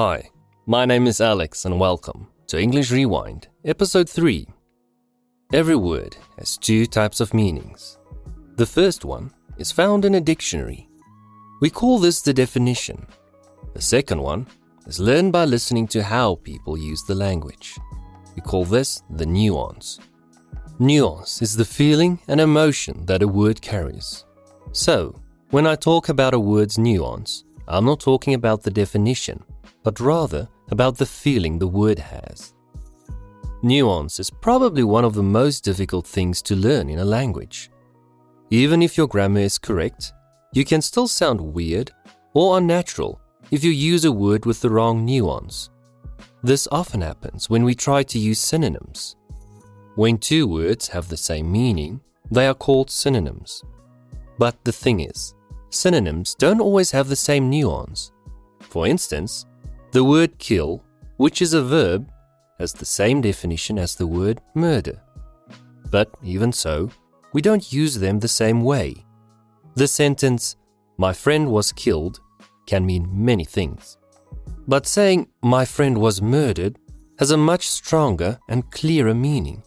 Hi, my name is Alex, and welcome to English Rewind, Episode 3. Every word has two types of meanings. The first one is found in a dictionary. We call this the definition. The second one is learned by listening to how people use the language. We call this the nuance. Nuance is the feeling and emotion that a word carries. So, when I talk about a word's nuance, I'm not talking about the definition, but rather about the feeling the word has. Nuance is probably one of the most difficult things to learn in a language. Even if your grammar is correct, you can still sound weird or unnatural if you use a word with the wrong nuance. This often happens when we try to use synonyms. When two words have the same meaning, they are called synonyms. But the thing is, synonyms don't always have the same nuance. For instance, the word kill, which is a verb, has the same definition as the word murder. But even so, we don't use them the same way. The sentence, my friend was killed, can mean many things. But saying, my friend was murdered, has a much stronger and clearer meaning.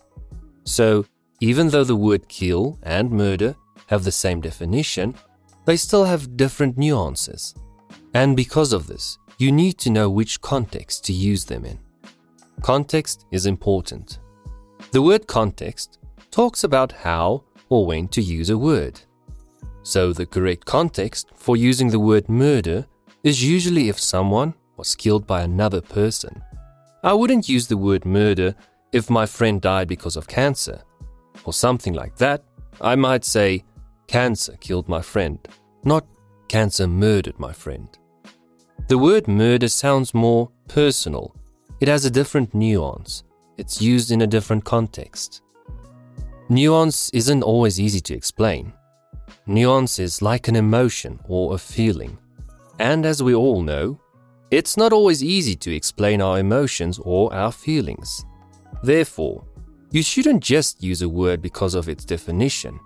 So, even though the word kill and murder have the same definition, they still have different nuances. And because of this, you need to know which context to use them in. Context is important. The word context talks about how or when to use a word. So, the correct context for using the word murder is usually if someone was killed by another person. I wouldn't use the word murder if my friend died because of cancer, or something like that, I might say, cancer killed my friend, not cancer murdered my friend. The word murder sounds more personal. It has a different nuance. It's used in a different context. Nuance isn't always easy to explain. Nuance is like an emotion or a feeling. And as we all know, it's not always easy to explain our emotions or our feelings. Therefore, you shouldn't just use a word because of its definition.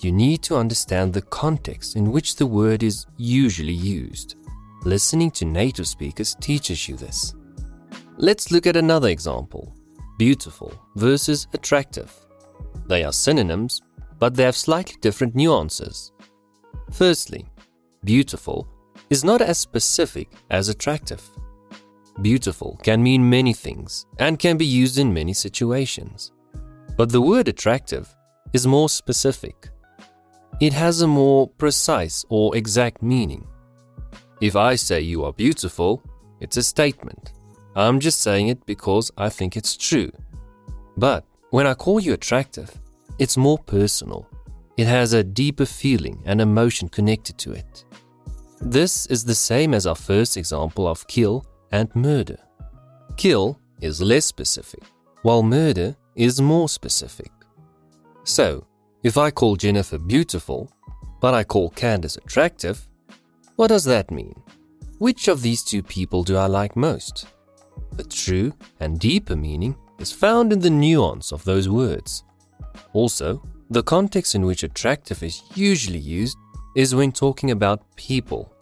You need to understand the context in which the word is usually used. Listening to native speakers teaches you this. Let's look at another example beautiful versus attractive. They are synonyms, but they have slightly different nuances. Firstly, beautiful is not as specific as attractive. Beautiful can mean many things and can be used in many situations. But the word attractive is more specific. It has a more precise or exact meaning. If I say you are beautiful, it's a statement. I'm just saying it because I think it's true. But when I call you attractive, it's more personal. It has a deeper feeling and emotion connected to it. This is the same as our first example of kill and murder. Kill is less specific, while murder is more specific. So, if I call Jennifer beautiful, but I call Candace attractive, what does that mean? Which of these two people do I like most? The true and deeper meaning is found in the nuance of those words. Also, the context in which attractive is usually used is when talking about people.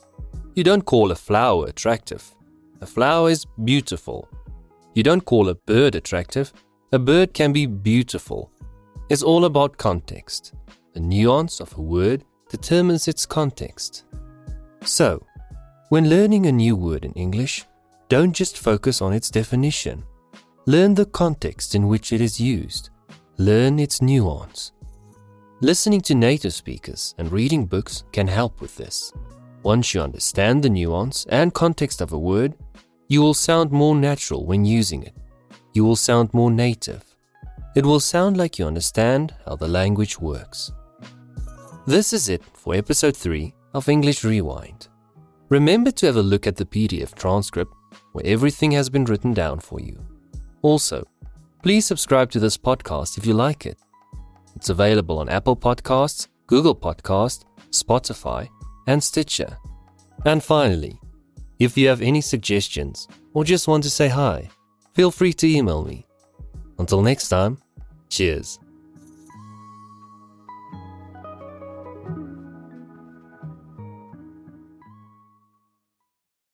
You don't call a flower attractive. A flower is beautiful. You don't call a bird attractive. A bird can be beautiful. It's all about context. The nuance of a word determines its context. So, when learning a new word in English, don't just focus on its definition. Learn the context in which it is used. Learn its nuance. Listening to native speakers and reading books can help with this. Once you understand the nuance and context of a word, you will sound more natural when using it. You will sound more native. It will sound like you understand how the language works. This is it for episode 3 of English Rewind. Remember to have a look at the PDF transcript where everything has been written down for you. Also, please subscribe to this podcast if you like it. It's available on Apple Podcasts, Google Podcasts, Spotify, and Stitcher. And finally, if you have any suggestions or just want to say hi, feel free to email me. Until next time, cheers.